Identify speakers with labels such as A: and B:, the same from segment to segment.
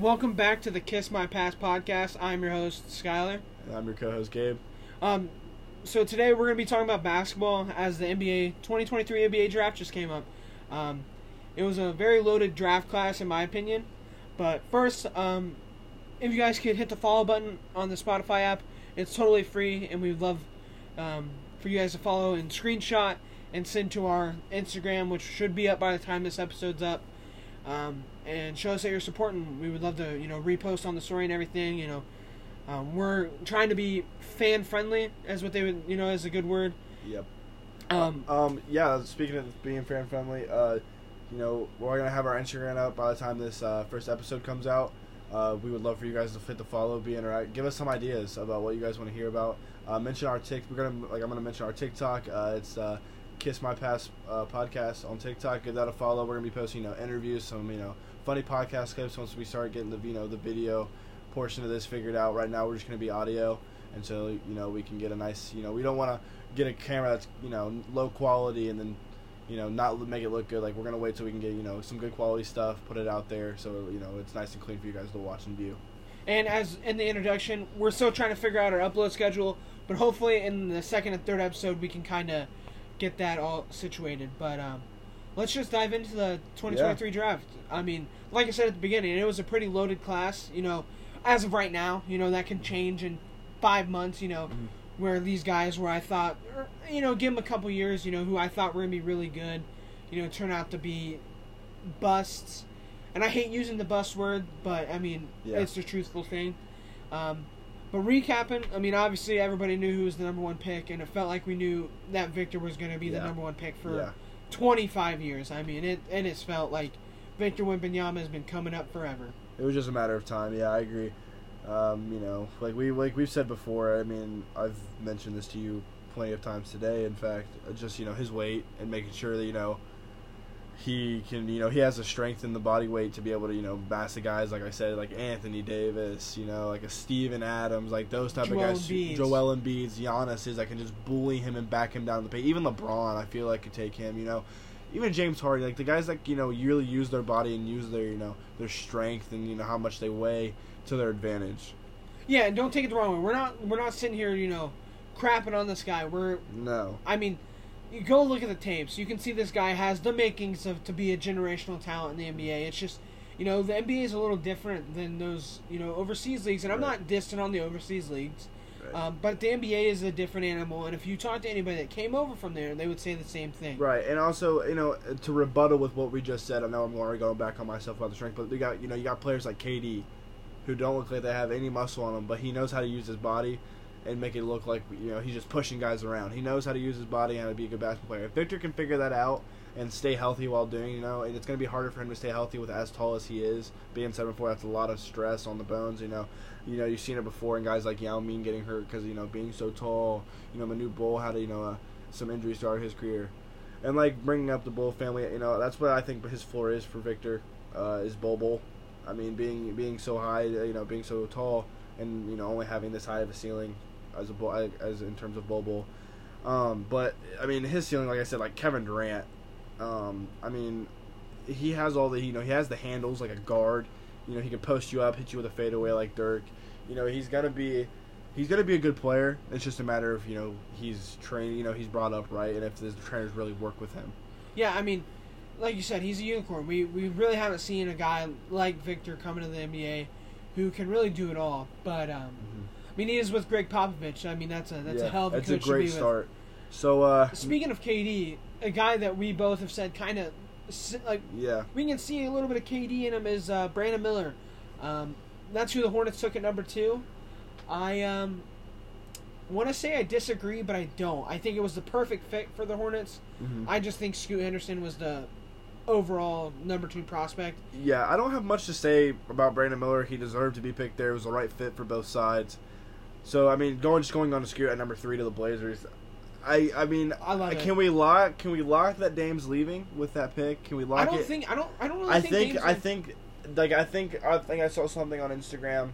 A: Welcome back to the Kiss My Pass podcast. I'm your host, Skylar.
B: And I'm your co-host Gabe.
A: Um, so today we're going to be talking about basketball as the NBA 2023 NBA draft just came up. Um, it was a very loaded draft class in my opinion. But first, um, if you guys could hit the follow button on the Spotify app, it's totally free, and we'd love um, for you guys to follow and screenshot and send to our Instagram, which should be up by the time this episode's up. Um, and show us that you're supporting. We would love to, you know, repost on the story and everything. You know, um, we're trying to be fan friendly, as what they would, you know, as a good word.
B: Yep.
A: Um,
B: Um, yeah. Speaking of being fan friendly, uh, you know, we're gonna have our Instagram up by the time this uh, first episode comes out. Uh, we would love for you guys to hit the follow, be interact, give us some ideas about what you guys want to hear about. Uh, mention our tick. We're gonna like I'm gonna mention our TikTok. Uh, it's uh, Kiss My Pass uh, podcast on TikTok. Give that a follow. We're gonna be posting you know interviews, some you know funny podcast clips once we start getting the you know the video portion of this figured out. Right now we're just gonna be audio, and so you know we can get a nice you know we don't want to get a camera that's you know low quality and then you know not make it look good. Like we're gonna wait till we can get you know some good quality stuff, put it out there, so you know it's nice and clean for you guys to watch and view.
A: And as in the introduction, we're still trying to figure out our upload schedule, but hopefully in the second and third episode we can kind of get that all situated. But um, let's just dive into the 2023 draft. I mean, like I said at the beginning, it was a pretty loaded class. You know, as of right now, you know that can change in five months. You know,
B: Mhm.
A: where these guys where I thought, you know, give them a couple years. You know, who I thought were gonna be really good, you know, turn out to be busts. And I hate using the bust word, but I mean
B: Yeah.
A: it's the truthful thing. Um, but recapping, I mean, obviously everybody knew who was the number one pick, and it felt like we knew that Victor was going to be the number one pick for
B: Yeah.
A: 25 years. I mean, it and it's felt like Victor Wembanyama has been coming up forever.
B: It was just a matter of time. Yeah, I agree. Um, you know, like we like we've said before. I mean, I've mentioned this to you plenty of times today. In fact, just you know his weight and making sure that you know he can you know he has the strength and the body weight to be able to you know mass the guys like I said like Anthony Davis, you know like a Steven Adams, like those type
A: Joel
B: of guys.
A: Embiid.
B: Joel Embiid, Giannis is that can just bully him and back him down the paint. Even LeBron, I feel like could take him. You know, even James Harden, like the guys that you know really use their body and use their you know their strength and you know how much they weigh to their advantage.
A: Yeah, and don't take it the wrong way. We're not we're not sitting here, you know, crapping on this guy. We're
B: No,
A: I mean, you go look at the tapes. You can see this guy has the makings of to be a generational talent in the NBA. It's just, you know, the NBA is a little different than those, you know, overseas leagues. And I'm
B: Right.
A: not distant on the overseas leagues,
B: Right.
A: um, but the NBA is a different animal. And if you talk to anybody that came over from there, they would say the same thing.
B: right, and also you know to rebuttal with what we just said. I know I'm already going back on myself about the strength, but we got you know you got players like KD, who don't look like they have any muscle on them, but he knows how to use his body. And make it look like you know he's just pushing guys around. He knows how to use his body and how to be a good basketball player. If Victor can figure that out and stay healthy while doing, you know, and it's going to be harder for him to stay healthy with as tall as he is. Being seven four, that's a lot of stress on the bones. You know, you know you've seen it before in guys like Yao Ming getting hurt because you know being so tall. You know, Manu Bol had you know uh, some injuries throughout his career, and like bringing up the Bol family. You know, that's what I think his floor is for Victor uh, is Bol Bol. I mean, being being so high, you know, being so tall, and you know only having this high of a ceiling as a as in terms of Bol. Um, but I mean, his ceiling, like I said, like Kevin Durant. Um, I mean, he has all the you know he has the handles like a guard. You know, he can post you up, hit you with a fadeaway like Dirk. You know, he's gonna be he's gonna be a good player. It's just a matter of you know he's trained. You know, he's brought up right, and if the trainers really work with him.
A: Yeah, I mean, like you said, he's a unicorn. We we really haven't seen a guy like Victor coming to the NBA who can really do it all. But um, I mean, he is with Gregg Popovich. I mean, that's a that's a hell of a
B: that's
A: coach
B: a
A: to
B: great
A: be with.
B: start. So uh,
A: Speaking of KD, a guy that we both have said kind of like
B: yeah,
A: we can see a little bit of KD in him is uh, Brandon Miller. Um, that's who the Hornets took at number two. I um, want to say I disagree, but I don't. I think it was the perfect fit for the Hornets.
B: Mhm.
A: I just think Scoot Henderson was the overall number two prospect.
B: yeah. I don't have much to say about Brandon Miller. He deserved to be picked there. It was the right fit for both sides. So I mean, going just going on to Scoot at number three to the Blazers. I I mean,
A: I love it.
B: can we lock can we lock that Dame's leaving with that pick? Can we lock
A: I don't
B: it?
A: think I don't I don't really
B: I
A: think,
B: think I think like I think I think I saw something on Instagram.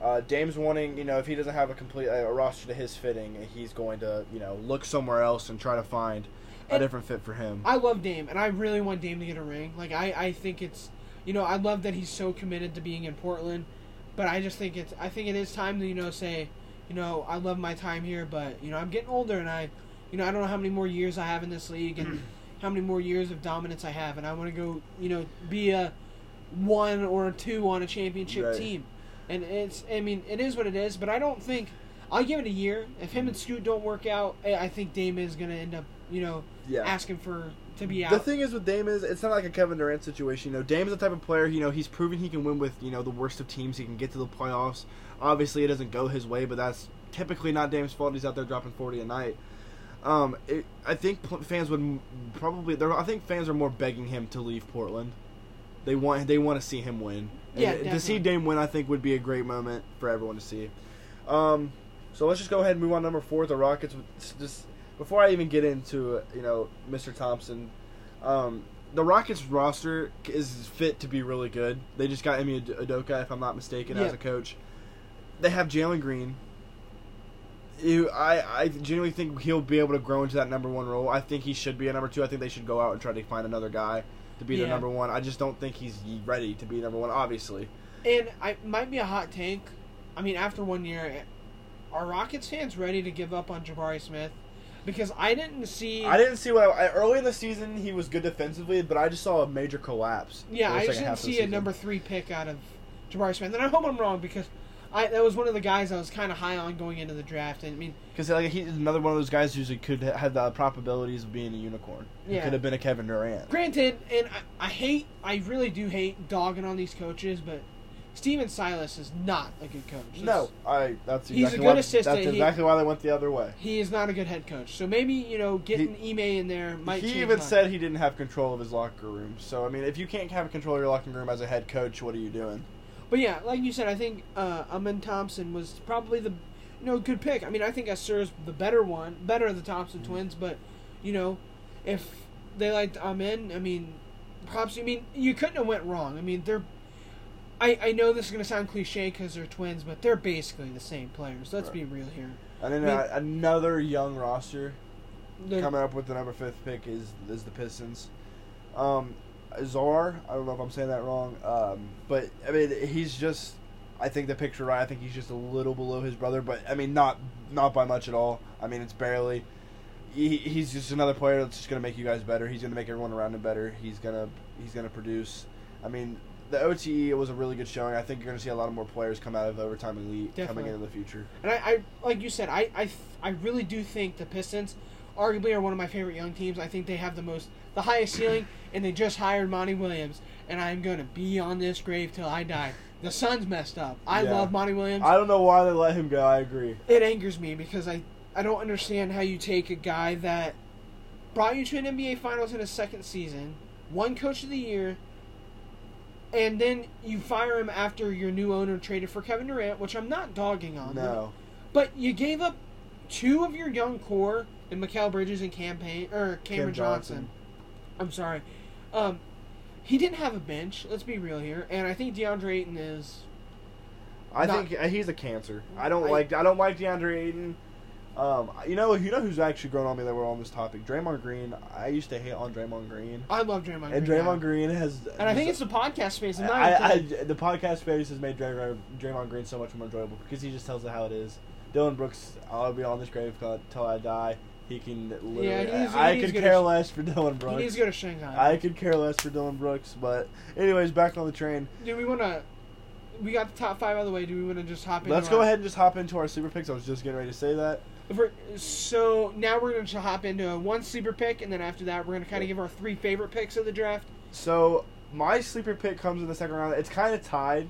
B: Uh, Dame's wanting, you know, if he doesn't have a complete uh, a roster to his fitting, he's going to, you know, look somewhere else and try to find a different fit for him.
A: I love Dame and I really want Dame to get a ring. Like I I think it's you know, I love that he's so committed to being in Portland, but I just think it's I think it is time to you know say, you know, I love my time here, but you know I'm getting older and I, you know, I don't know how many more years I have in this league and how many more years of dominance I have, and I want to go, you know, be a one or a two on a championship
B: Right.
A: team, and it's I mean it is what it is, but I don't think I'll give it a year. If him and mm. Scoot don't work out, I I think Dame is gonna end up, you know,
B: Yeah.
A: asking for to be out.
B: The thing is with Dame is it's not like a Kevin Durant situation. You know, Dame's the type of player. You know, he's proven he can win with you know the worst of teams. He can get to the playoffs. Obviously, it doesn't go his way, but that's typically not Dame's fault. He's out there dropping forty a night. Um, it, I think fans would probably. I think fans are more begging him to leave Portland. They want they want to see him win. And
A: Yeah,
B: to see. Dame win, I think would be a great moment for everyone to see. Um, so let's just go ahead and move on. to Number four, the Rockets. Just before I even get into you know Mr. Thompson, um, the Rockets roster is fit to be really good. They just got Ime Udoka, if I'm not mistaken, as a coach. They have Jalen Green. You, I, I genuinely think he'll be able to grow into that number one role. I think he should be a number two. I think they should go out and try to find another guy to be
A: Yeah.
B: the number one. I just don't think he's ready to be number one. Obviously,
A: And I might be a hot take. I mean, after one year, are Rockets fans ready to give up on Jabari Smith? Because I didn't see.
B: I didn't see what I, early in the season he was good defensively, but I just saw a major collapse.
A: yeah, I just didn't
B: half of the
A: see a number three pick out of Jabari Smith. And I hope I'm wrong because I that was one of the guys I was kind of high on going into the draft. And I mean,
B: Because like he's another one of those guys who could have the probabilities of being a unicorn. He
A: Yeah.
B: could have been a Kevin Durant.
A: granted, and I, I hate, I really do hate dogging on these coaches, but Stephen Silas is not a good coach. That's-
B: No, I. That's
A: He's a good
B: why,
A: assistant.
B: That's
A: He-
B: exactly why they went the other way.
A: He is not a good head coach. So maybe you know getting Ime in there might.
B: he even said he didn't have control of his locker room. So I mean, if you can't have control of your locker room as a head coach, what are you doing?
A: But yeah, like you said, I think uh, Amen Thompson was probably the you know good pick. I mean, I think Ausar's the better one, better of the Thompson
B: Mm-hmm.
A: twins. But you know, if they liked Amen, I mean, props. I mean, you couldn't have went wrong. I mean, they're. I, I know this is gonna sound cliche because they're twins, but they're basically the same players. Let's
B: Right.
A: be real here.
B: And then
A: I mean-
B: uh, another young roster coming up with the number fifth pick is is the Pistons. Um, Czar, I don't know if I'm saying that wrong, um, but I mean he's just. I think the picture right. I think he's just a little below his brother, but I mean not not by much at all. I mean it's barely. He, he's just another player that's just gonna make you guys better. He's gonna make everyone around him better. He's gonna he's gonna produce. I mean the OTE was a really good showing. I think you're gonna see a lot of more players come out of overtime elite
A: Definitely.
B: coming into the future.
A: And I, I like you said, I, I, I really do think the Pistons arguably are one of my favorite young teams. I think they have the most, the highest ceiling, and they just hired Monty Williams. And I'm gonna be on this grave till I die. The Suns messed up. I
B: Yeah.
A: love Monty Williams.
B: I don't know why they let him go. I agree.
A: it angers me because I, I don't understand how you take a guy that brought you to an NBA Finals in his second season, won Coach of the Year, and then you fire him after your new owner traded for Kevin Durant, which I'm not dogging on.
B: No.
A: But you gave up two of your young core in Mikal Bridges and campaign or Cameron
B: Cam
A: Johnson.
B: Johnson.
A: I'm sorry. Um, he didn't have a bench. Let's be real here, and I think DeAndre Ayton is.
B: I
A: Not-
B: think he's a cancer. I don't
A: I-
B: like I don't like DeAndre Ayton. Um, you know, you know who's actually grown on me that we're on this topic. Draymond Green. I used to hate on Draymond Green,
A: I love Draymond.
B: and
A: Green.
B: Draymond Green has.
A: And I think it's the podcast space. I'm.
B: I, I, the podcast space has made Draymond, Draymond Green so much more enjoyable because he just tells it how it is. Dillon Brooks, I'll be on this grave till I die. He can literally.
A: Yeah, he needs-
B: I
A: he
B: could care
A: to-
B: less for
A: Dillon
B: Brooks.
A: he needs to go to Shanghai.
B: I could care less for Dillon Brooks, but anyways, back on the train.
A: Do we want to? We got the top five out of the way. Do we want to just hop?
B: Let's go ahead and just hop into our super picks. I was just getting ready to say that.
A: We're, so now we're going to hop into one sleeper pick, and then after that, we're going to kind of give our three favorite picks of the draft.
B: So my sleeper pick comes in the second round. It's kind of tied.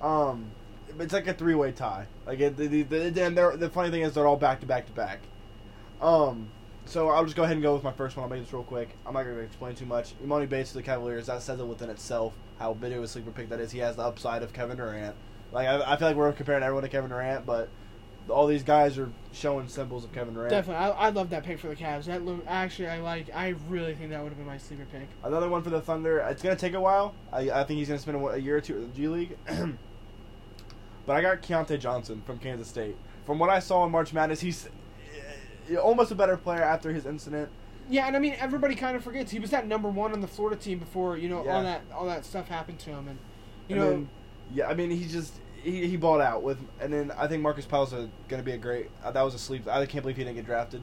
B: Um, it's like a three way tie. Like it, the, the, the, the funny thing is they're all back to back to back. Um, so I'll just go ahead and go with my first one. I'll make this real quick. I'm not going to explain too much. Emoni Bates to the Cavaliers. That says it within itself how big of a sleeper pick that is. He has the upside of Kevin Durant. Like I, I feel like we're comparing everyone to Kevin Durant, but all these guys are showing symbols of Kevin Durant.
A: Definitely, I, I love that pick for the Cavs. That look, actually, I like. I really think that would have been my sleeper pick.
B: Another one for the Thunder. It's gonna take a while. I, I think he's gonna spend a, a year or two in the G League. but I got Keyontae Johnson from Kansas State. From what I saw in March Madness, he's uh, almost a better player after his incident.
A: Yeah, and I mean everybody kind of forgets he was that number one on the Florida team before you know
B: Yeah.
A: all that all that stuff happened to him, and you
B: And
A: know
B: then- yeah, I mean, he just he, he balled out with, and then I think Markquis Nowell's going to be a great. Uh, that was a sleep. I can't believe he didn't get drafted,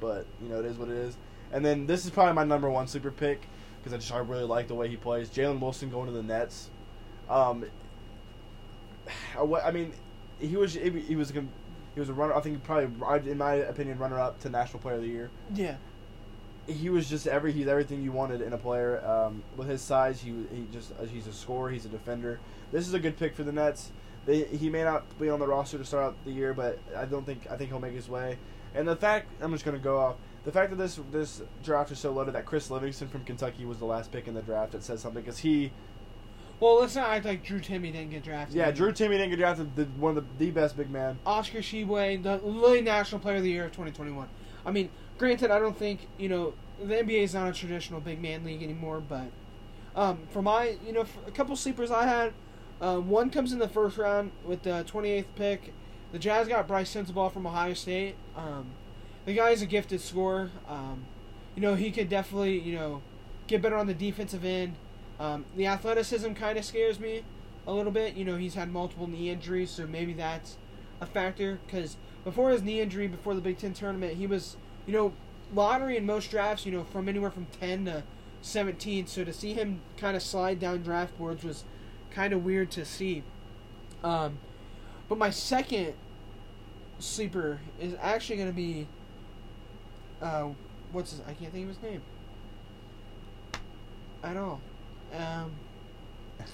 B: but you know it is what it is. And then this is probably my number one sleeper pick because I just I really like the way he plays. Jalen Wilson going to the Nets. Um, I mean, he was he was a, he was a runner. I think probably in my opinion runner up to National Player of the Year.
A: yeah
B: he was just every he's everything you wanted in a player. Um, with his size, he he just he's a scorer. He's a defender. This is a good pick for the Nets. They, he may not be on the roster to start out the year, but I don't think I think he'll make his way. And the fact I'm just gonna go off the fact that this this draft is so loaded that Chris Livingston from Kentucky was the last pick in the draft. It says something because he
A: Well, let's not act like Drew Timme didn't get drafted.
B: yeah Drew Timme didn't get drafted. The, one of the, the best big man.
A: Oscar Tshiebwe, the Lily National Player of the Year of 2021. I mean, granted, I don't think you know the NBA is not a traditional big man league anymore, but um, for my you know a couple sleepers I had, um, one comes in the first round with the 28th pick. The Jazz got Brice Sensabaugh from Ohio State. Um, the guy's a gifted scorer. Um, you know he could definitely you know get better on the defensive end. Um, the athleticism kind of scares me a little bit. You know he's had multiple knee injuries, so maybe that's a factor because before his knee injury, before the Big Ten tournament, he was, you know, lottery in most drafts, you know, from anywhere from 10 to 17. So to see him kind of slide down draft boards was kind of weird to see. Um, but my second sleeper is actually going to be, uh, what's his, I can't think of his name at all. Um,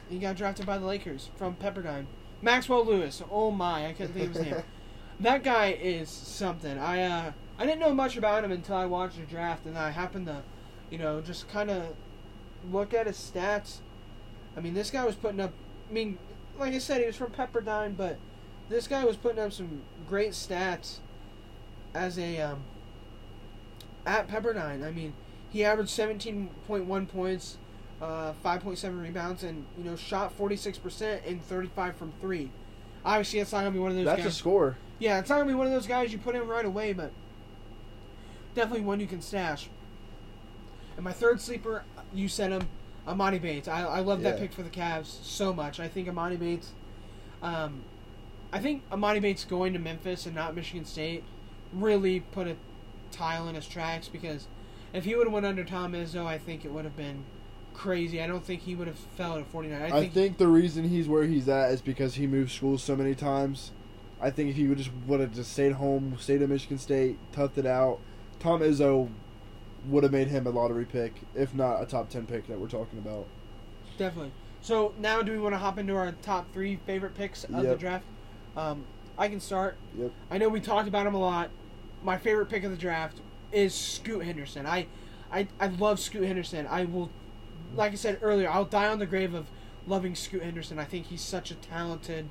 A: he got drafted by the Lakers from Pepperdine. Maxwell Lewis. Oh my, I couldn't think of his name. That guy is something. I uh, I didn't know much about him until I watched the draft, and I happened to, you know, just kind of look at his stats. I mean, this guy was putting up. I mean, like I said, he was from Pepperdine, but this guy was putting up some great stats as a um, at Pepperdine. I mean, he averaged seventeen point one points, uh, five point seven rebounds, and you know, shot forty six percent and thirty five from three. Obviously, it's not gonna be one of those
B: That's
A: guys.
B: a score.
A: Yeah, it's not gonna be one of those guys you put in right away, but definitely one you can stash. And my third sleeper, you said him, Emoni Bates. I, I love that pick for the Cavs so much. I think Emoni Bates. Um, I think Emoni Bates going to Memphis and not Michigan State really put a tile in his tracks because if he would have went under Tom Izzo, I think it would have been crazy. I don't think he would have fell to 49. I
B: I
A: think,
B: think, the reason he's where he's at is because he moved schools so many times. I think if he would just would have just stayed home, stayed at Michigan State, toughed it out, Tom Izzo would have made him a lottery pick, if not a top ten pick that we're talking about.
A: Definitely. So now, do we want to hop into our top three favorite picks of the
B: Yep.
A: draft? Um, I can start.
B: Yep.
A: I know we talked about him a lot. My favorite pick of the draft is Scoot Henderson. I, I, I love Scoot Henderson. I will, like I said earlier, I'll die on the grave of loving Scoot Henderson. I think he's such a talented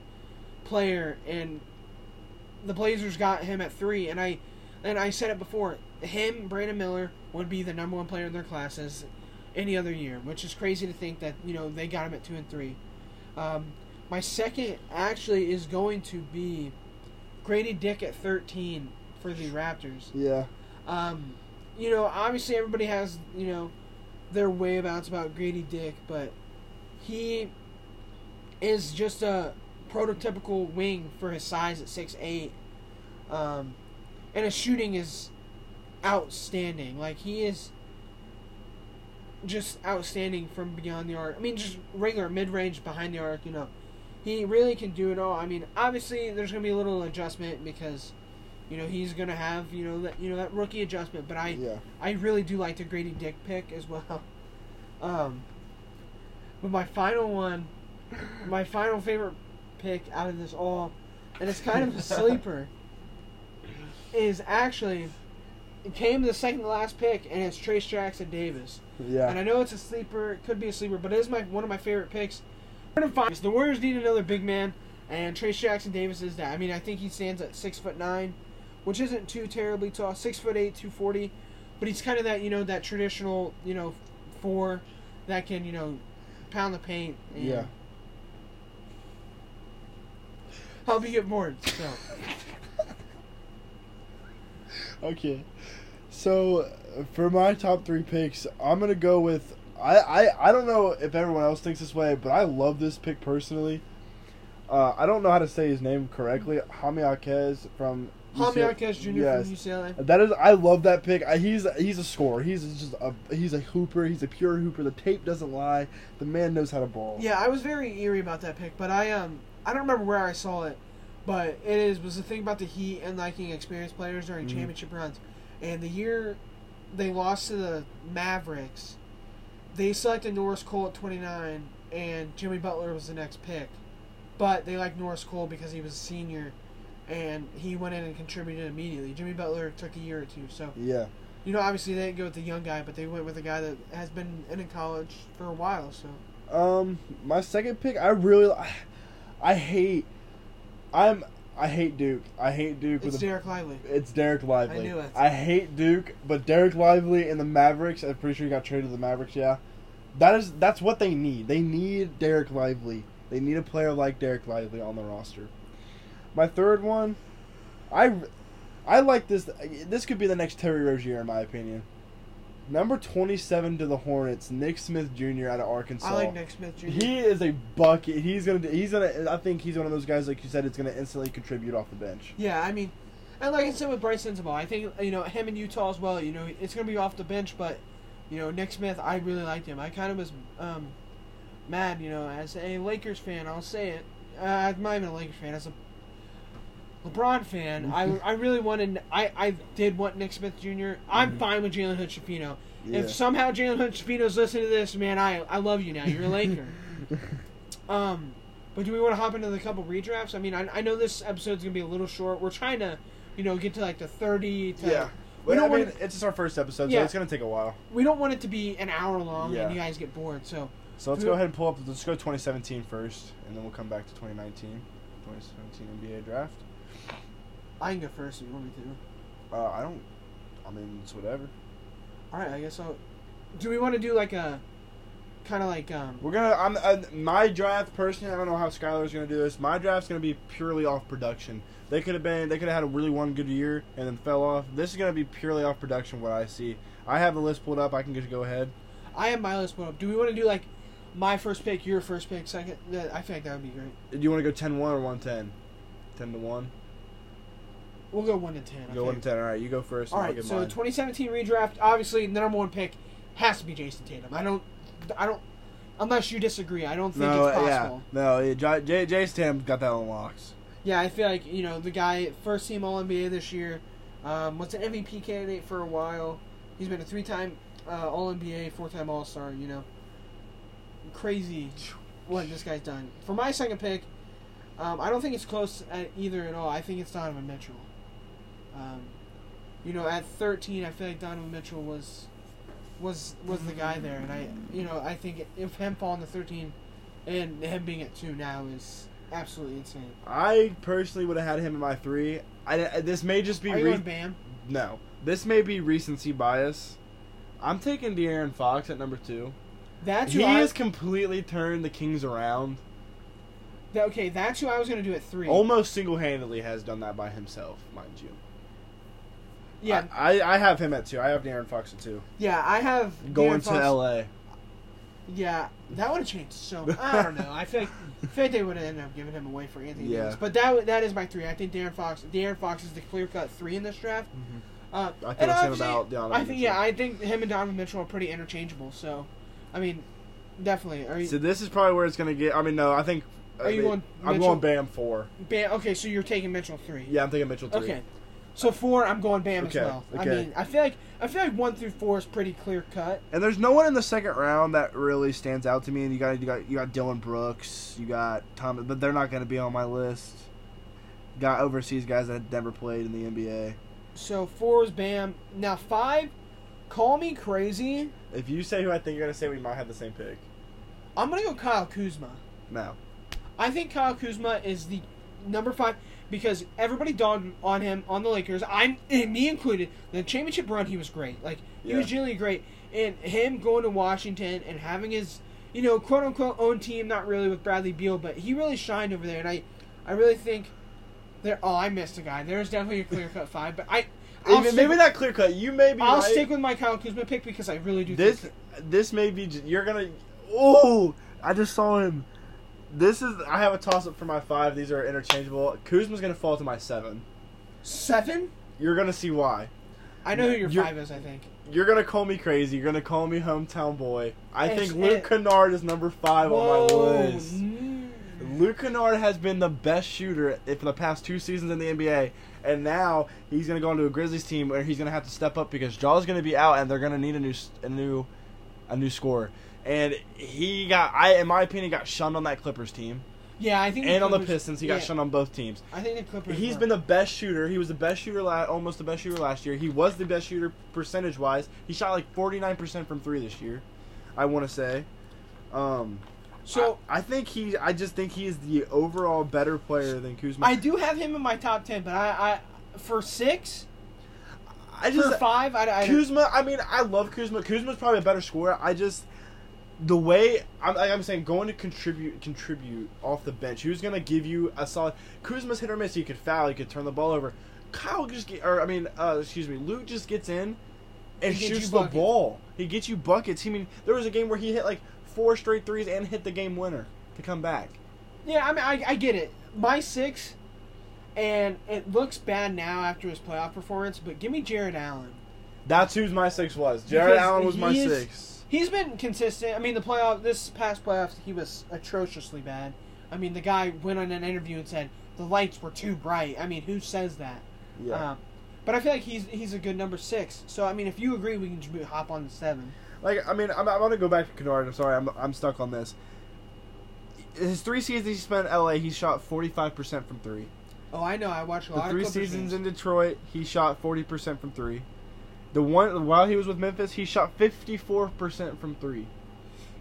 A: player, and the Blazers got him at three. And I, and I said it before. Him, Brandon Miller would be the number one player in their classes any other year, which is crazy to think that you know they got him at two and three. Um, my second actually is going to be Gradey Dick at thirteen for the Raptors.
B: Yeah.
A: Um, you know, obviously everybody has you know their whereabouts about Gradey Dick, but he is just a prototypical wing for his size at six eight, um, and his shooting is outstanding. Like he is just outstanding from beyond the arc. I mean, just regular mid range behind the arc. You know, he really can do it all. I mean, obviously there's gonna be a little adjustment because you know he's gonna have you know that you know that rookie adjustment. But I
B: Yeah.
A: I really do like the Gradey Dick pick as well. Um, but my final one, my final favorite pick out of this all, and it's kind of a sleeper, is actually it came the second to last pick, and it's Trayce Jackson Davis.
B: Yeah.
A: And I know it's a sleeper, it could be a sleeper, but it is my one of my favorite picks. The Warriors need another big man, and Trayce Jackson Davis is that. I mean, I think he stands at six foot nine, which isn't too terribly tall. Six foot eight, two forty, but he's kind of that you know that traditional you know four that can you know pound the paint. And
B: Yeah.
A: Help you get bored. So
B: Okay. So for my top three picks, I'm gonna go with I, I I don't know if everyone else thinks this way, but I love this pick personally. Uh, I don't know how to say his name correctly. Jaime Jaquez from
A: Jaime
B: UCLA.
A: Jr.
B: Yes.
A: from UCLA.
B: That is, I love that pick. I, he's he's a scorer. He's just a he's a hooper. He's a pure hooper. The tape doesn't lie. The man knows how to ball.
A: Yeah, I was very eerie about that pick, but I um I don't remember where I saw it, but it is was the thing about the Heat and liking experienced players during
B: Mhm.
A: championship runs, and the year they lost to the Mavericks, they selected Norris Cole at twenty nine, and Jimmy Butler was the next pick, but they liked Norris Cole because he was a senior, and he went in and contributed immediately. Jimmy Butler took a year or two, so
B: Yeah.
A: you know obviously they didn't go with the young guy, but they went with a guy that has been in college for a while, so.
B: Um, my second pick, I really, I, I hate, I'm, I hate Duke. I hate Duke
A: It's
B: with a,
A: Dereck Lively.
B: It's Dereck Lively.
A: I knew it.
B: I hate Duke, but Dereck Lively and the Mavericks. I'm pretty sure he got traded to the Mavericks. Yeah, that is that's what they need. They need Dereck Lively. They need a player like Dereck Lively on the roster. My third one, I, I like this. This could be the next Terry Rozier in my opinion. Number twenty-seven to the Hornets, Nick Smith Jr. out of Arkansas.
A: I like Nick Smith Jr.
B: He is a bucket. He's gonna. He's gonna. I think he's one of those guys, like you said, it's gonna instantly contribute off the bench.
A: yeah, I mean, and like I said with Brice Sensabaugh, I think you know him in Utah as well. You know, it's gonna be off the bench, but you know Nick Smith, I really liked him. I kind of was um, mad, you know, as a Lakers fan. I'll say it. Uh, I'm not even a Lakers fan. As a LeBron fan, I, I really wanted. I, I did want Nick Smith Jr. I'm
B: Mhm.
A: fine with Jalen Hood Schifino.
B: Yeah.
A: If somehow Jalen Hood Schifino's listening to this, man, I I love you now. You're a Laker. Um, but do we want to hop into the couple redrafts? I mean, I, I know this episode's gonna be a little short. We're trying to, you know, get to like the thirty. To,
B: yeah.
A: We don't
B: I mean,
A: want-
B: it's just our first episode,
A: Yeah.
B: so it's gonna take a while.
A: We don't want it to be an hour long
B: Yeah.
A: and you guys get bored. So
B: So let's go ahead and pull up. Let's go 2017 first, and then we'll come back to 2019. 2017 NBA draft.
A: I can go first if you want me to.
B: Uh, I don't. I mean, it's whatever.
A: All right, I guess I'll. Do we want to do like a, kind of like um?
B: We're gonna. I'm uh, my draft personally. I don't know how Skylar's gonna do this. My draft's gonna be purely off production. They could have been. They could have had a really one good year and then fell off. This is gonna be purely off production. What I see. I have the list pulled up. I can just go ahead.
A: I have my list pulled up. Do we want to do like, my first pick, your first pick, second? I think like that would be great.
B: Do you want to go 10-1 or 110? 10 to one.
A: We'll go one to ten. I
B: Go one to ten. All right, you go first.
A: All right, so
B: mine.
A: 2017 redraft. Obviously, the number one pick has to be Jayson Tatum. I don't, I don't, unless you disagree. I don't think
B: no,
A: it's
B: yeah,
A: possible.
B: no. yeah, J- J- Jayson Tatum got that on locks.
A: Yeah. I feel like you know the guy, first team All NBA this year, um, was an MVP candidate for a while. He's been a three-time uh, All NBA, four-time All Star. You know, crazy what this guy's done. For my second pick, um, I don't think it's close at either at all. I think it's Donovan Mitchell. Um, you know, at 13, I feel like Donovan Mitchell was was was the guy there, and I, you know, I think if him falling to 13 and him being at two now is absolutely insane.
B: I personally would have had him in my three. I, this may just be
A: Are you
B: re-
A: Bam?
B: no. This may be recency bias. I'm taking De'Aaron Fox at number two.
A: That's
B: He
A: I,
B: has completely turned the Kings around.
A: that- okay. That's who I was going to do at three.
B: Almost single handedly has done that by himself, mind you.
A: Yeah,
B: I, I, I have him at two. I have De'Aaron Fox at two.
A: yeah. I have
B: Going
A: De'Aaron
B: to
A: Fox-
B: L.A.
A: Yeah, that would have changed so. I don't know. I think I think they would have ended up giving him away for Anthony
B: Yeah.
A: Davis. But that that is my three. I think De'Aaron Fox. De'Aaron Fox is the clear cut three in this draft. Uh,
B: Mm-hmm. I feel the same
A: obviously,
B: about Donovan
A: I think yeah, I think him and Donovan Mitchell are pretty interchangeable. So, I mean, definitely. Are you?
B: So this is probably where it's gonna get. I mean, no, I think.
A: Are you
B: I mean,
A: going
B: I'm going Bam four.
A: Bam, okay, so you're taking Mitchell three.
B: Yeah, I'm taking Mitchell three.
A: Okay. So four, I'm going Bam
B: Okay,
A: as well. I
B: okay.
A: mean, I feel like I feel like one through four is pretty clear cut.
B: And there's no one in the second round that really stands out to me. And you got you got you got Dillon Brooks, you got Tom, but they're not going to be on my list. Got overseas guys that never played in the NBA.
A: So four is Bam. Now five, call me crazy.
B: If you say who I think you're going to say, we might have the same pick.
A: I'm gonna go Kyle Kuzma.
B: No.
A: I think Kyle Kuzma is the number five because everybody dogged on him on the Lakers. I'm eh, me included. The championship run, he was great. Like he
B: Yeah.
A: was genuinely great. And him going to Washington and having his, you know, quote unquote own team, not really with Bradley Beal, but he really shined over there. And I, I really think there. Oh, I missed a guy. There's definitely a clear cut five, but I, I'll
B: Even-
A: stick-
B: maybe not clear cut. You may be
A: I'll
B: right.
A: stick with my Kyle Kuzma pick because I really do
B: this.
A: think
B: This may be. You're gonna. Oh, I just saw him. This is. I have a toss up for my five. These are interchangeable. Kuzma's gonna fall to my seven.
A: seven.
B: You're gonna see why.
A: I know who your
B: You're-
A: five is. I think.
B: You're gonna call me crazy. You're gonna call me hometown boy. I
A: It's-
B: think Luke
A: it-
B: Kennard is number five on my list.
A: mm.
B: Luke Kennard has been the best shooter for the past two seasons in the NBA, and now he's going to go into a Grizzlies team where he's going to have to step up because Ja's going to be out, and they're going to need a new a new a new scorer. And he got, I in my opinion, got shunned on that Clippers team,
A: Yeah, I think.
B: and on the Pistons, he got
A: yeah,
B: shunned on both teams.
A: I think the Clippers.
B: He's
A: were.
B: been the best shooter. He was the best shooter, la- almost the best shooter last year. He was the best shooter percentage wise. He shot like forty nine percent from three this year. I want to say. Um,
A: So
B: I, I think he. I just think he is the overall better player than Kuzma.
A: I do have him in my top ten, but I, I for six,
B: I just
A: for five, I, I
B: Kuzma. I mean, I love Kuzma. Kuzma's probably a better scorer. I just the way I'm, like I'm saying, going to contribute, contribute off the bench. Who's gonna give you a solid? Kuzma's hit or miss. He could foul. He could turn the ball over. Kyle just get, or I mean, uh, excuse me, Luke just gets in and
A: He
B: shoots the
A: buckets.
B: ball. He gets you buckets. I mean, there was a game where he hit like four straight threes and hit the game winner to come back.
A: Yeah, I mean, I, I get it. My six, and it looks bad now after his playoff performance, but give me Jarrett Allen.
B: That's who's my six was. Jared
A: Because
B: Allen was my
A: is-
B: six.
A: He's been consistent. I mean, the playoff this past playoffs, he was atrociously bad. I mean, the guy went on an interview and said the lights were too bright. I mean, who says that?
B: Yeah.
A: Um, but I feel like he's he's a good number six. So I mean, if you agree, we can just hop on to seven.
B: Like, I mean, I'm, I'm gonna go back to Kennard. I'm sorry, I'm, I'm stuck on this. His three seasons he spent in LA, he shot 45% from three.
A: Oh, I know. I watched a
B: The
A: lot
B: three seasons in Detroit, he shot 40% from three. The one while he was with Memphis, he shot 54% from three.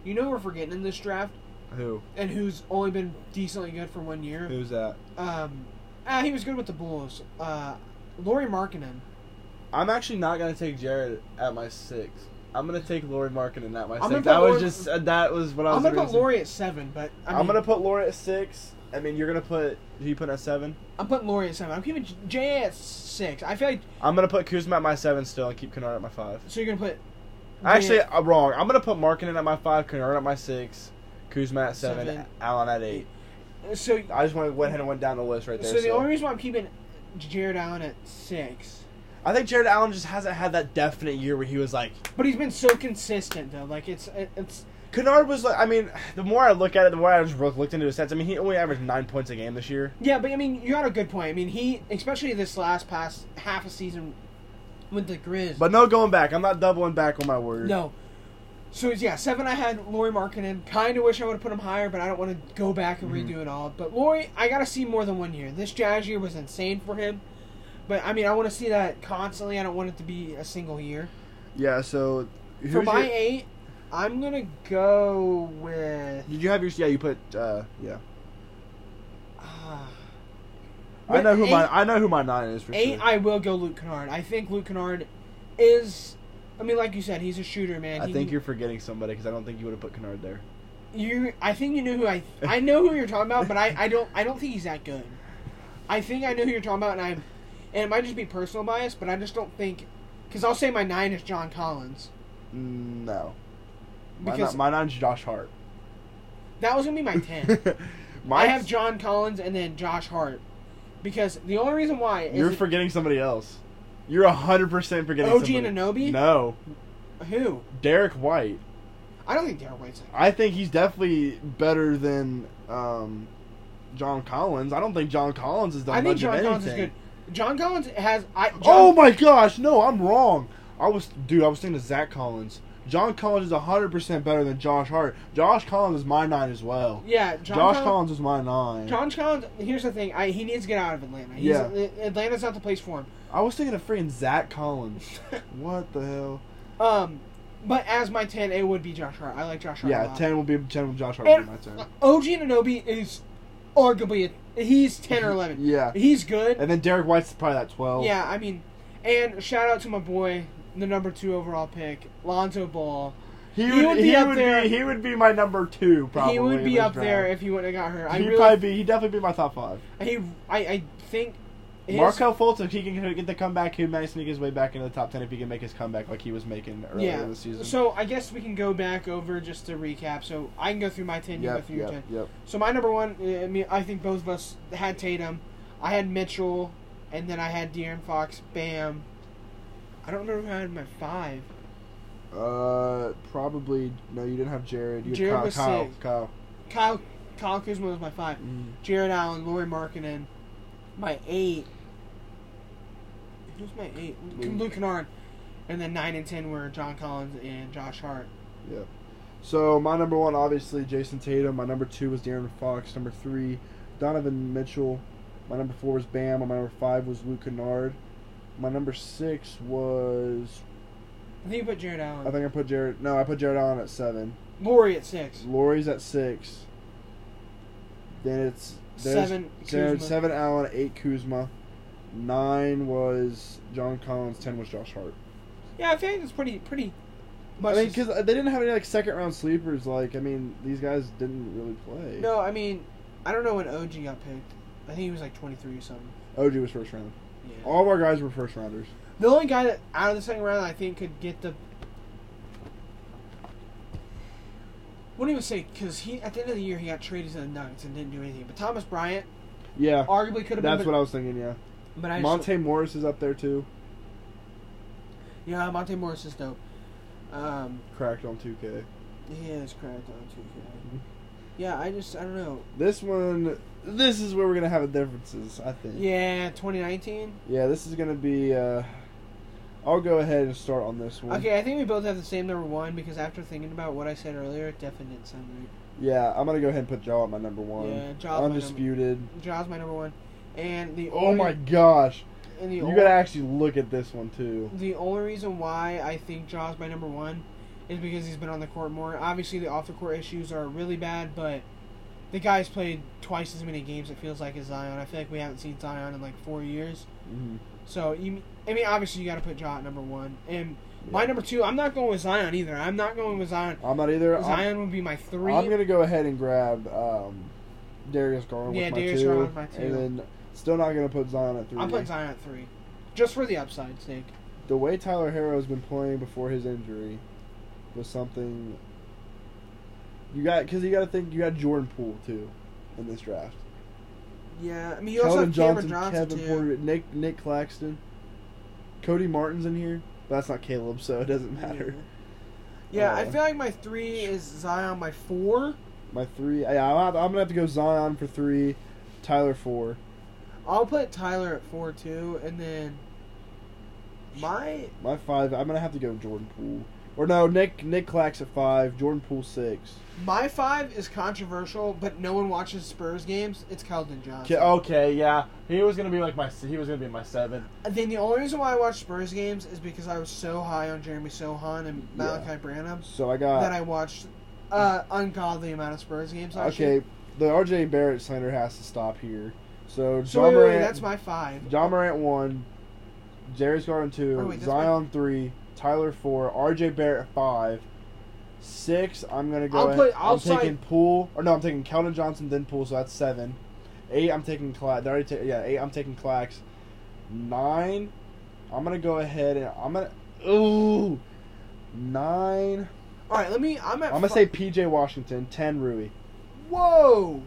A: You know, who we're forgetting in this draft,
B: Who?
A: and who's only been decently good for one year.
B: Who's that?
A: Um, ah, he was good with the Bulls. Uh, Lauri Markkanen.
B: I'm actually not gonna take Jared at my six. I'm gonna take Lauri Markkanen at my
A: I'm
B: six. That was just uh, that was what I was.
A: I'm gonna put. Lauri at seven, but I
B: I'm gonna put Lauri at six. I mean, you're gonna put who you put at seven.
A: I'm putting Lauri at seven. I'm keeping J at six. I feel like
B: I'm gonna put Kuzma at my seven still, and keep Kennard at my five.
A: so you're gonna put.
B: Actually, I'm wrong. I'm gonna put Markkanen at my five, Kennard at my six, Kuzma at seven,
A: Seven.
B: Allen at eight.
A: so
B: I just went went ahead and went down the list right there.
A: so the only reason why I'm keeping Jarrett Allen at six,
B: I think Jarrett Allen just hasn't had that definite year where he was like.
A: but he's been so consistent though. Like it's it's
B: Kennard was like. I mean, the more I look at it, the more I just looked into his stats. I mean, he only averaged nine points a game this year.
A: yeah. But I mean, you got a good point. I mean, he especially this last past half a season with the Grizz.
B: But no going back. I'm not doubling back on my word.
A: No. So yeah, seven. I had Lauri Markkanen. Kind of wish I would have put him higher, but I don't want to go back and
B: Mhm.
A: redo it all. But Lauri, I got to see more than one year. This Jazz year was insane for him, but I mean, I want to see that constantly. I don't want it to be a single year.
B: Yeah. So.
A: for my
B: your-
A: eight, I'm gonna go with.
B: Did you have your? Yeah, you put. uh Yeah.
A: ah.
B: I know who
A: With
B: my. I know who my nine is for
A: Eight,
B: sure.
A: I will go Luke Kennard. I think Luke Kennard is. I mean, like you said, he's a shooter, man.
B: I
A: He-
B: think you're forgetting somebody because I don't think you would have put Kennard there.
A: You, I think you knew who I. I know who you're talking about, but I, I don't. I don't think he's that good. I think I know who you're talking about, and I, and it might just be personal bias, but I just don't think, because I'll say my nine is John Collins.
B: Mm, No. My,
A: Because
B: my nine's Josh Hart.
A: that was gonna be my ten.
B: My
A: I have John Collins and then Josh Hart, because the only reason why is
B: You're
A: it-
B: forgetting somebody else. You're hundred percent forgetting
A: OG
B: somebody.
A: Anunoby?
B: No,
A: who
B: Derrick White.
A: I don't think Derrick White's. that
B: I think he's definitely better than um, John Collins. I don't think John Collins is done
A: I think
B: much
A: John
B: of
A: Collins is good. John Collins has. I. John,
B: Oh my gosh, no, I'm wrong. I was, dude, I was thinking of Zach Collins. John Collins is hundred percent better than Josh Hart. Josh Collins is my nine as well.
A: Yeah, John
B: Josh
A: Collins.
B: Collins is my nine.
A: John Collins. Here's the thing. I, he needs to get out of Atlanta. He's,
B: Yeah.
A: Atlanta's not the place for him.
B: I was thinking of freaking Zach Collins. what the hell?
A: Um, but as my ten, it would be Josh Hart. I like Josh Hart.
B: Yeah,
A: lot.
B: ten will be ten with Josh Hart will be my ten.
A: OG and Anunoby is arguably a, he's ten or eleven.
B: Yeah,
A: He's good.
B: and then Derrick White's probably that twelve.
A: Yeah, I mean, and shout out to my boy, the number two overall pick, Lonzo Ball.
B: he,
A: he
B: would,
A: would be
B: he
A: up
B: would
A: there.
B: be he would be my number two. Probably
A: he would be up
B: draft.
A: there if he wouldn't have got hurt.
B: He'd
A: really,
B: probably be. He'd definitely be my top five.
A: he, I, I think his-
B: Markelle Fultz, if he can get the comeback, he might sneak his way back into the top ten if he can make his comeback like he was making earlier
A: yeah.
B: in the season.
A: So I guess we can go back over just to recap. So I can go through my ten. You go
B: yep,
A: through your ten.
B: yep.
A: So my number one, eh, I mean, I think both of us had Tatum. I had Mitchell, and then I had De'Aaron Fox. Bam. I don't remember who I had my five.
B: Uh, probably no. You didn't have Jared. You had
A: Jared
B: Kyle.
A: was
B: Kyle.
A: six.
B: Kyle.
A: Kyle Kyle Kuzma was my five. Jarrett Allen, Lauri Markkanen. My eight. Who's my eight?
B: Luke.
A: Luke Kennard. And then nine and ten were John Collins and Josh Hart. Yep.
B: So my number one, obviously, Jayson Tatum. My number two was De'Aaron Fox. Number three, Donovan Mitchell. My number four was Bam. My number five was Luke Kennard. My number six was
A: I think you put Jarrett Allen.
B: I think I put Jared. No, I put Jarrett Allen at seven.
A: Lauri at six.
B: Lauri's at six. Then it's
A: Seven.
B: Seven Allen, eight Kuzma, nine was John Collins, ten was Josh Hart.
A: Yeah, I think it's pretty pretty. Much
B: I mean, because they didn't have any like second round sleepers. Like, I mean, these guys didn't really play.
A: No, I mean, I don't know when OG got picked. I think he was like 23 or something.
B: OG was first round.
A: Yeah.
B: All of our guys were first rounders.
A: The only guy that out of the second round I think could get the. What do you even say? Because he at the end of the year he got traded to the Nuggets and didn't do anything. But Thomas Bryant
B: Yeah,
A: arguably could have
B: that's
A: been.
B: what I was thinking. Yeah,
A: but I
B: Monte Morris is up there too.
A: yeah, Monte Morris is dope. Um,
B: Cracked on two K.
A: he is cracked on 2K. Yeah, I just I don't know.
B: This one, this is where we're gonna have the differences. I think.
A: Yeah, 2019.
B: Yeah, this is gonna be. uh I'll go ahead and start on this one.
A: Okay, I think we both have the same number one because after thinking about what I said earlier, it definitely didn't sound right.
B: Yeah, I'm gonna go ahead and put Ja at my number one.
A: Yeah, my number-
B: Undisputed.
A: Ja's my number one, and the
B: Oh
A: only,
B: my gosh!
A: and the
B: You
A: only,
B: gotta actually look at this one too.
A: the only reason why I think Ja's my number one is because he's been on the court more. Obviously, the off the court issues are really bad, but the guy's played twice as many games. It feels like as Zion. I feel like we haven't seen Zion in like four years.
B: Mhm.
A: So you, I mean, obviously you got to put Ja at number one, and my number two. I'm not going with Zion either. I'm not going with Zion.
B: I'm not either. I'm,
A: Zion would be my 3
B: I'm gonna go ahead and grab um, Darius Garland
A: Yeah,
B: with my
A: Darius
B: two,
A: Garland with my two.
B: and then still not gonna put Zion at 3
A: I'm putting Zion at three, just for the upside sake.
B: the way Tyler Herro has been playing before his injury was something. You got because you got to think you got Jordan Poole too in this draft.
A: Yeah, I mean you also have Cameron
B: Johnson,
A: Johnson,
B: Kevin
A: too.
B: Porter, Nick Nic Claxton, Cody Martin's in here, but that's not Caleb, so it doesn't matter.
A: Yeah, I
B: Uh,
A: feel like my three is Zion. My four,
B: My three, yeah, I'm, I'm gonna have to go Zion for three, Tyler four.
A: I'll put Tyler at four too, and then my
B: My five, I'm gonna have to go Jordan Poole. Or no, Nick Nick Clax at five, Jordan Poole six.
A: my five is controversial, but no one watches Spurs games. It's Keldon Johnson.
B: Okay, okay, yeah, he was gonna be like my he was gonna be my seven.
A: I think the only reason why I watch Spurs games is because I was so high on Jeremy Sochan and Malaki Branham
B: So I got
A: that I watched uh, ungodly amount of Spurs games year.
B: okay. The RJ Barrett slander has to stop here. So
A: So
B: John
A: wait, wait, wait, that's my five.
B: Ja Morant one, Jerry's Garland two,
A: Oh, wait,
B: Zion three, Tyler four, RJ Barrett five, six. I'm gonna go.
A: I'll I'll
B: I'm taking Poole, or no, I'm taking Keldon Johnson then Poole, so that's seven. Eight, I'm taking Clax. Already ta- yeah, eight. I'm taking Clax. Nine, I'm gonna go ahead and I'm gonna. Ooh, nine.
A: All right, let me. I'm at.
B: I'm gonna say PJ Washington. Ten Rui.
A: Whoa!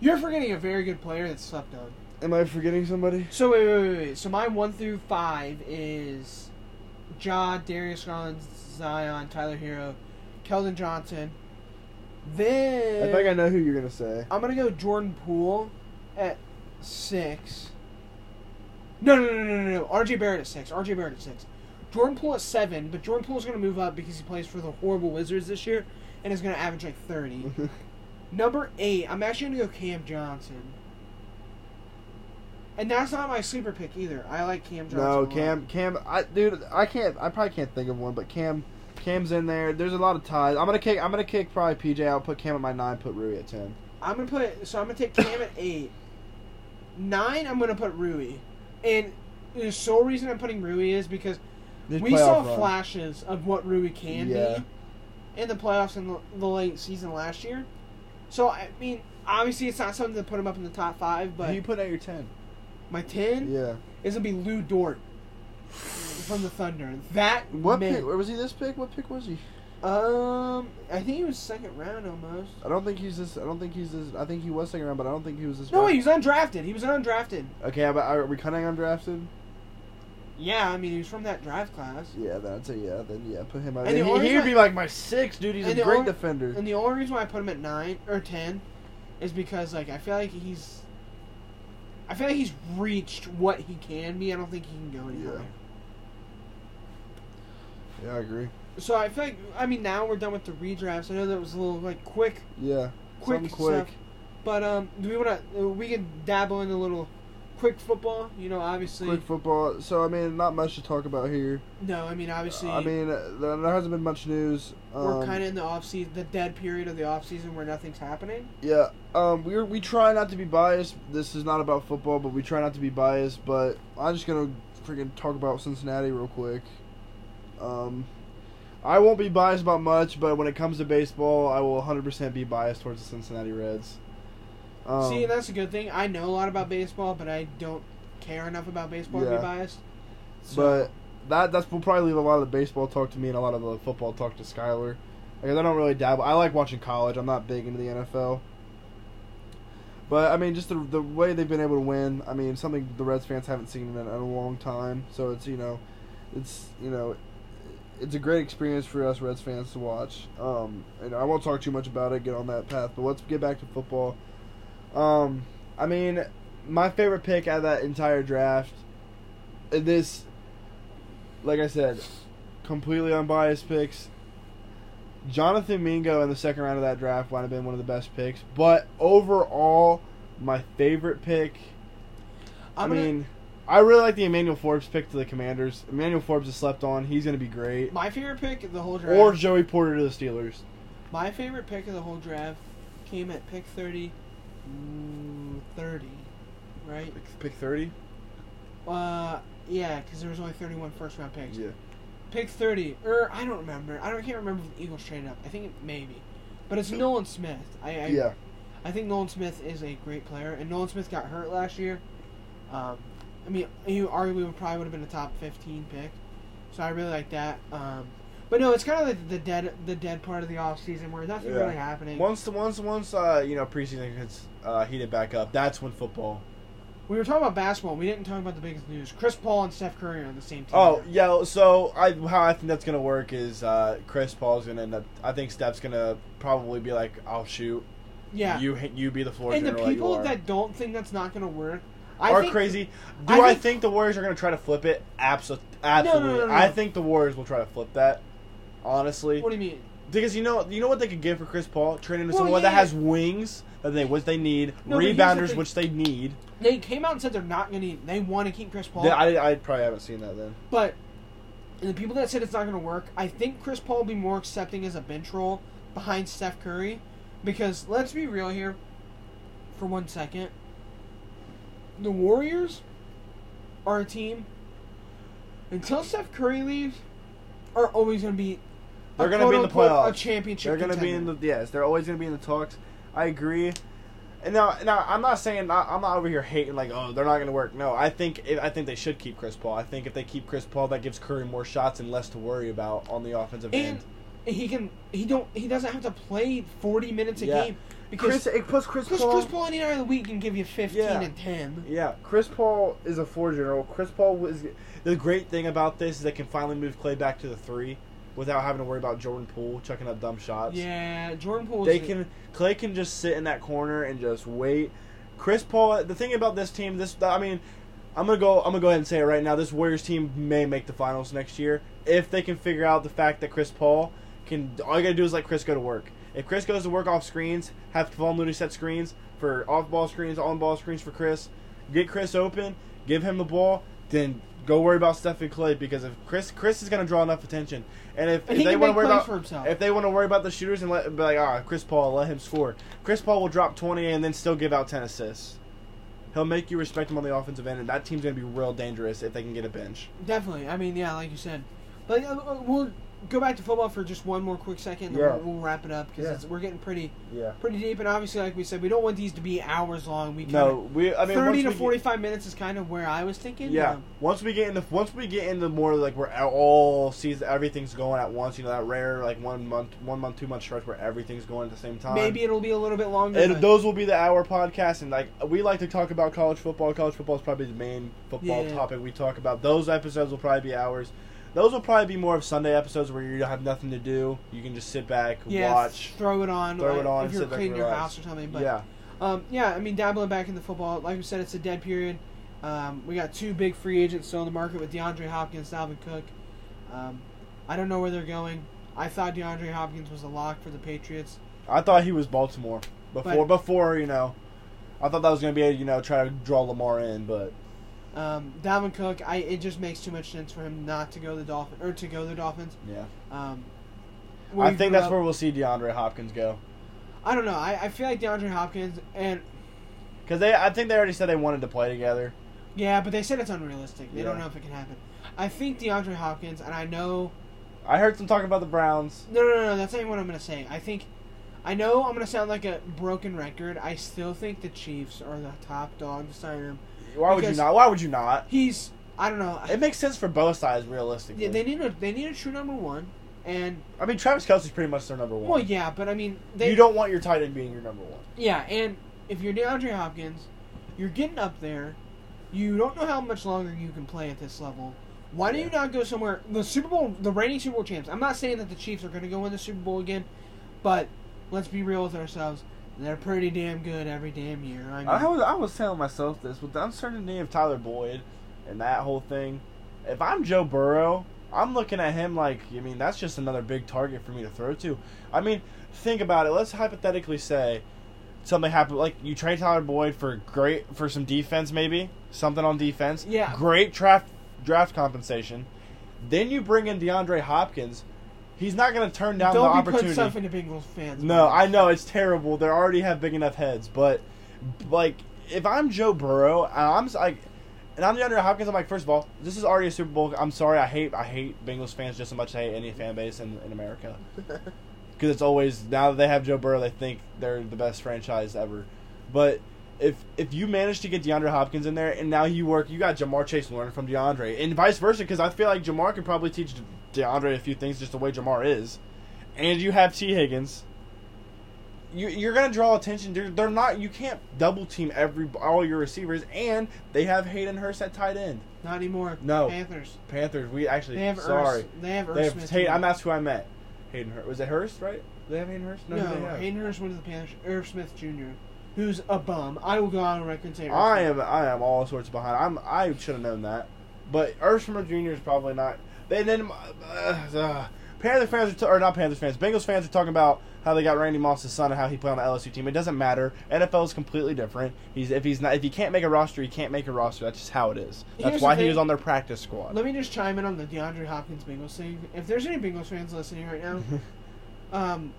A: You're forgetting a very good player that's slept on.
B: Am I forgetting somebody?
A: So wait, wait, wait, wait. So my one through five is Ja, Darius Garland, Zion, Tyler Herro, Keldon Johnson. Then
B: I think I know who you're gonna say.
A: I'm gonna go Jordan Poole at six. No, no, no, no, no, no. RJ Barrett at six. RJ Barrett at six. Jordan Poole at seven, but Jordan Poole's gonna move up because he plays for the horrible Wizards this year and is gonna average like thirty. Number eight, I'm actually gonna go Cam Johnson. And that's not my sleeper pick either. I like Cam Johnson.
B: no. Cam. Cam. I dude, I can't. I probably can't think of one, but Cam. Cam's in there. There's a lot of ties. I'm gonna kick. I'm gonna kick probably PJ I'll Put Cam at my nine. Put Rui at ten.
A: I'm gonna put so I'm gonna take Cam at eight. Nine, I'm gonna put Rui, and the sole reason I'm putting Rui is because
B: This
A: we saw
B: run.
A: flashes of what Rui can
B: Yeah.
A: be in the playoffs in the, the late season last year. So I mean, obviously it's not something to put him up in the top five,
B: Who
A: but
B: you put at your ten?
A: My ten
B: Yeah.
A: is gonna be Lu Dort from the Thunder. That
B: What
A: man,
B: pick? Or was he this pick? What pick was he?
A: Um, I think he was second round almost.
B: I don't think he's this. I don't think he's this. I think he was second round, but I don't think he was this.
A: No,
B: round.
A: he was undrafted. He was undrafted.
B: Okay, but are we cutting undrafted?
A: Yeah, I mean he was from that draft class.
B: Yeah, that's a yeah. Then yeah, put him out.
A: And the
B: he, he
A: would
B: be like my six, dude. He's a great
A: only-
B: defender.
A: And the only reason why I put him at nine or ten is because like I feel like he's. I feel like he's reached what he can be. I don't think he can go any
B: Yeah.
A: higher.
B: Yeah, I agree.
A: So I feel like I mean now we're done with the redrafts. I know that was a little like quick,
B: Yeah,
A: quick,
B: quick.
A: stuff. But um, do we want to? We can dabble in a little quick football. You know, obviously.
B: Quick football. So I mean, not much to talk about here.
A: No, I mean obviously.
B: I mean, there there hasn't been much news.
A: we're
B: Um,
A: kind of in the off season, the dead period of the off season where nothing's happening.
B: Yeah, um, we we try not to be biased. This is not about football, but we try not to be biased. But I'm just gonna freaking talk about Cincinnati real quick. Um, I won't be biased about much, but when it comes to baseball, I will 100% be biased towards the Cincinnati Reds. Um,
A: See, that's a good thing. I know a lot about baseball, but I don't care enough about baseball to
B: Yeah.
A: be biased. So,
B: but that that's will probably leave a lot of the baseball talk to me and a lot of the football talk to Skyler. Because I don't really dabble. I like watching college. I'm not big into the NFL. But I mean, just the the way they've been able to win. I mean, something the Reds fans haven't seen in, in a long time. So it's you know, it's you know, it's a great experience for us Reds fans to watch. Um, and I won't talk too much about it. Get on that path. But let's get back to football. Um, I mean, my favorite pick out of that entire draft. uh, This, like I said, completely unbiased picks. Jonathan Mingo in the second round of that draft might have been one of the best picks, but overall, my favorite pick. i
A: I'm gonna-
B: mean, I really like the Emmanuel Forbes pick to the Commanders. Emmanuel Forbes is slept on. He's going to be great.
A: my favorite pick of the whole draft.
B: Or Joey Porter to the Steelers.
A: my favorite pick of the whole draft came at pick 30, mm, 30, right?
B: Pick thirty.
A: Uh, yeah, because there was only 31 first round picks.
B: Yeah.
A: Pick 30, or I don't remember. I don't can't remember if the Eagles traded up. I think it maybe, but it's Nolan Smith. I, I
B: Yeah.
A: I think Nolan Smith is a great player, and Nolan Smith got hurt last year. Um, I mean, he arguably would probably would have been a top 15 pick, so I really like that. Um, but no, it's kind of like the dead the dead part of the off season where nothing
B: Yeah.
A: really happening.
B: Once the once once uh you know preseason gets uh, heated back up, that's when football.
A: we were talking about basketball. We didn't talk about the biggest news. Chris Paul and Steph Curry are on the same team.
B: Oh yeah, so I how I think that's gonna work is uh, Chris Paul's gonna end up. I think Steph's gonna probably be like, "I'll shoot,
A: yeah.
B: you you be the floor
A: and the
B: general like
A: people that don't think that's not going to work, I
B: are
A: think,
B: crazy. Do
A: I
B: I
A: think-
B: think, the Warriors are gonna try to flip it? Absolutely, absolutely.
A: no, no,
B: I
A: no.
B: think the Warriors will try to flip that. Honestly,
A: What do you mean?
B: because you know you know what they could give for Chris Paul, into
A: Well,
B: someone
A: yeah.
B: that has wings that they which they need,
A: No,
B: rebounders which they need.
A: They came out and said they're not going to. They want to keep Chris Paul.
B: Yeah, I, I probably haven't seen that then.
A: But and the people that said it's not going to work, I think Chris Paul will be more accepting as a bench role behind Steph Curry. Because let's be real here for one second. The Warriors are a team until Steph Curry leaves are always going to be
B: They're gonna be in the
A: quote-unquote, a championship.
B: They're going to be in the yes. They're always going to be in the talks. I agree. And now, now I'm not saying I'm not over here hating like oh they're not going to work. No, I think I think they should keep Chris Paul. I think if they keep Chris Paul, that gives Curry more shots and less to worry about on the offensive
A: and
B: end.
A: he can he don't he doesn't have to play 40 minutes a
B: Yeah.
A: game because
B: Chris, plus Chris
A: Chris, Chris Paul any night of the week can give you 15
B: Yeah.
A: and 10.
B: Yeah, Chris Paul is a four general. Chris Paul was the great thing about this is they can finally move Klay back to the three without having to worry about Jordan Poole chucking up dumb shots.
A: Yeah, Jordan Poole.
B: They can Klay can just sit in that corner and just wait. Chris Paul. The thing about this team, this I mean, I'm gonna go. I'm gonna go ahead and say it right now. This Warriors team may make the finals next year if they can figure out the fact that Chris Paul can. All you gotta do is let Chris go to work. If Chris goes to work off screens, have Kevon Looney set screens for off ball screens, on ball screens for Chris. Get Chris open, give him the ball, then go worry about Steph and Klay because if Chris Chris is gonna draw enough attention, and if,
A: And
B: if they want to worry about if they want to worry about the shooters and let be like ah Chris Paul let him score, Chris Paul will drop twenty and then still give out ten assists. He'll make you respect him on the offensive end, and that team's gonna be real dangerous if they can get a bench.
A: Definitely. I mean, yeah, like you said. But uh, uh, we'll go back to football for just one more quick second, and
B: Yeah.
A: we'll, we'll wrap it up because
B: Yeah.
A: we're getting pretty
B: Yeah.
A: pretty deep. And obviously, like we said, we don't want these to be hours long. We
B: No,
A: kinda-
B: we. I mean,
A: thirty to
B: get-
A: forty-five minutes is kind of where I was thinking.
B: Yeah.
A: Um,
B: Once we get into once we get into more like where all season everything's going at once, you know that rare like one month, one month, two month stretch where everything's going at the same time.
A: maybe it'll be a little bit longer.
B: And those will be the hour podcast, and like we like to talk about college football. College football is probably the main football
A: Yeah.
B: topic we talk about. Those episodes will probably be hours. Those will probably be more of Sunday episodes where you have nothing to do. You can just sit back,
A: yeah,
B: watch.
A: throw it on,
B: throw
A: like,
B: it on,
A: if you're cleaning your house or something. But
B: yeah,
A: Um, yeah, I mean, dabbling back in the football. Like we said, it's a dead period. Um, we got two big free agents still in the market with DeAndre Hopkins, Dalvin Cook. Um, I don't know where they're going. I thought DeAndre Hopkins was a lock for the Patriots.
B: I thought he was Baltimore before.
A: But-
B: before you know, I thought that was going to be a, you know try to draw Lamar in, but
A: Um, Dalvin Cook, I it just makes too much sense for him not to go the Dolphin or to go the Dolphins.
B: yeah,
A: Um,
B: I think that's
A: up.
B: where we'll see DeAndre Hopkins go
A: I don't know. I, I feel like DeAndre Hopkins and
B: because they. I think they already said they wanted to play together.
A: yeah, but they said it's unrealistic. They don't know if it can happen. I think DeAndre Hopkins, and I know
B: I heard some talk about the Browns.
A: No, no, no, no. That's not even what I'm gonna say. I think, I know I'm gonna sound like a broken record. I still think the Chiefs are the top dog to sign him.
B: Why would you not? Why would you not?
A: He's, I don't know.
B: It makes sense for both sides, realistically.
A: Yeah, they need a they need a true number one, and
B: I mean, Travis Kelce's pretty much their number one.
A: well, yeah, but I mean, they
B: you don't want your tight end being your number one.
A: Yeah, and if you're DeAndre Hopkins, you're getting up there. You don't know how much longer you can play at this level. Why do you not go somewhere? The Super Bowl, the reigning Super Bowl champs. I'm not saying that the Chiefs are going to go win the Super Bowl again, but let's be real with ourselves. They're pretty damn good every damn year. I mean,
B: I was I was telling myself this with the uncertainty of Tyler Boyd and that whole thing. If I'm Joe Burrow, I'm looking at him like I mean that's just another big target for me to throw to. I mean, think about it. Let's hypothetically say something happened like you trade Tyler Boyd for great for some defense maybe something on defense.
A: Yeah.
B: Great draft draft compensation. Then you bring in DeAndre Hopkins. He's not going to turn down
A: don't
B: the
A: be
B: opportunity.
A: putting stuff into Bengals fans.
B: No,
A: man.
B: I know it's terrible. They already have big enough heads, but like if I'm Joe Burrow, and I'm s- like, and I'm DeAndre Hopkins, I'm like, first of all, this is already a Super Bowl. I'm sorry, I hate I hate Bengals fans just as much as I hate any fan base in, in America because it's always now that they have Joe Burrow, they think they're the best franchise ever. But if if you manage to get DeAndre Hopkins in there, and now you work, you got Ja'Marr Chase learning from DeAndre, and vice versa, because I feel like Ja'Marr could probably teach DeAndre a few things just the way Ja'Marr is, and you have Tee Higgins. You, you're gonna draw attention. They're, they're not. You can't double team every all your receivers, and they have Hayden Hurst at tight end.
A: not anymore.
B: No.
A: Panthers.
B: Panthers. We actually
A: They have
B: sorry.
A: Urs. They have Urs
B: They have. I'm that's who I met. Hayden Hurst. Was it Hurst? Right? They have Hayden Hurst.
A: No,
B: have?
A: Hayden Hurst went to the Panthers. Irv Smith Jr., who's a bum. I will go on record and say.
B: I am I am all sorts of behind. I'm I should have known that, but Smith Jr. is probably not. They then uh, uh, Panther fans are t- or not Panthers fans. Bengals fans are talking about how they got Randy Moss's son and how he played on the LSU team. It doesn't matter. NFL is completely different. He's if he's not if he can't make a roster, he can't make a roster. That's just how it is. That's
A: Here's
B: why he was on their practice squad.
A: Let me just chime in on the DeAndre Hopkins Bengals thing. If there's any Bengals fans listening right now, um,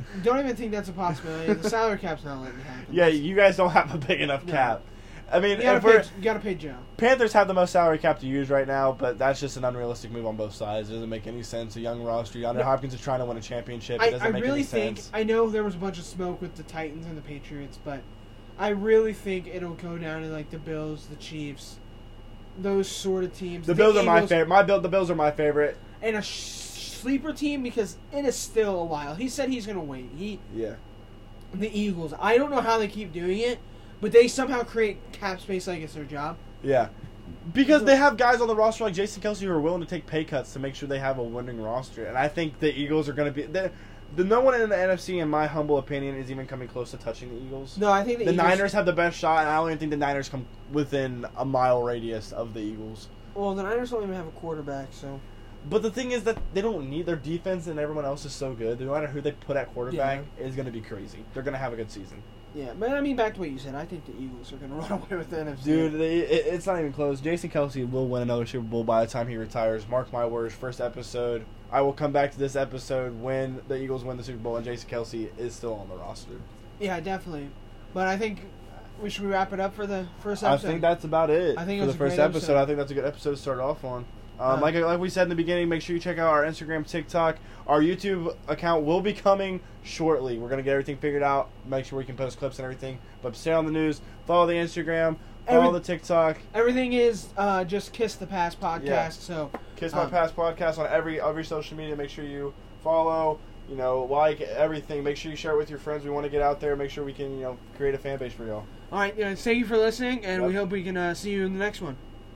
A: don't even think that's a possibility. The salary cap's not letting it happen.
B: yeah, you guys don't have a big enough
A: No.
B: cap. I mean,
A: you gotta,
B: if we're,
A: pay, you gotta pay Joe.
B: Panthers have the most salary cap to use right now, but that's just an unrealistic move on both sides. It doesn't make any sense. A young roster, DeAndre
A: No.
B: Hopkins is trying to win a championship. It
A: I,
B: doesn't
A: I
B: make
A: really
B: any
A: think
B: sense.
A: I know there was a bunch of smoke with the Titans and the Patriots, but I really think it'll go down to like the Bills, the Chiefs, those sort of teams.
B: The Bills are my
A: Eagles,
B: favorite. My Bill, the Bills are my favorite.
A: and a sh- sleeper team because it is still a while. He said he's gonna wait. He
B: Yeah,
A: the Eagles. I don't know how they keep doing it, but they somehow create cap space like it's their job.
B: yeah. Because they have guys on the roster like Jason Kelce who are willing to take pay cuts to make sure they have a winning roster, and I think the Eagles are going to be. The, the no one in the NFC, in my humble opinion, is even coming close to touching the Eagles.
A: No, I think the,
B: the
A: Eagles,
B: Niners have the best shot, and I don't even think the Niners come within a mile radius of the Eagles.
A: Well, the Niners don't even have a quarterback, so
B: But the thing is that they don't need their defense, and everyone else is so good. No matter who they put at quarterback, is going to be crazy. They're going to have a good season.
A: yeah. But I mean, back to what you said. I think the Eagles are gonna run away with the NFC.
B: Dude, they, it, it's not even close. Jason Kelce will win another Super Bowl by the time he retires. Mark my words. First episode. I will come back to this episode when the Eagles win the Super Bowl and Jason Kelce is still on the roster.
A: Yeah, definitely. But I think we should wrap it up for the first episode.
B: I think that's about it
A: I think it
B: for the first episode.
A: episode.
B: I think that's a good episode to start off on. Um, like like we said in the beginning, make sure you check out our Instagram, TikTok. Our YouTube account will be coming shortly. We're gonna get everything figured out. Make sure we can post clips and everything. But stay on the news. Follow the Instagram. Follow
A: Every-
B: the TikTok.
A: Everything is uh, just Kiss the Pass podcast.
B: Yeah.
A: So
B: Kiss My
A: Um,
B: Pass podcast on every every social media. Make sure you follow. You know, like everything. Make sure you share it with your friends. We want to get out there. Make sure we can you know create a fan base for y'all.
A: all right, uh, thank you for listening, and we hope we can uh, see you in the next one.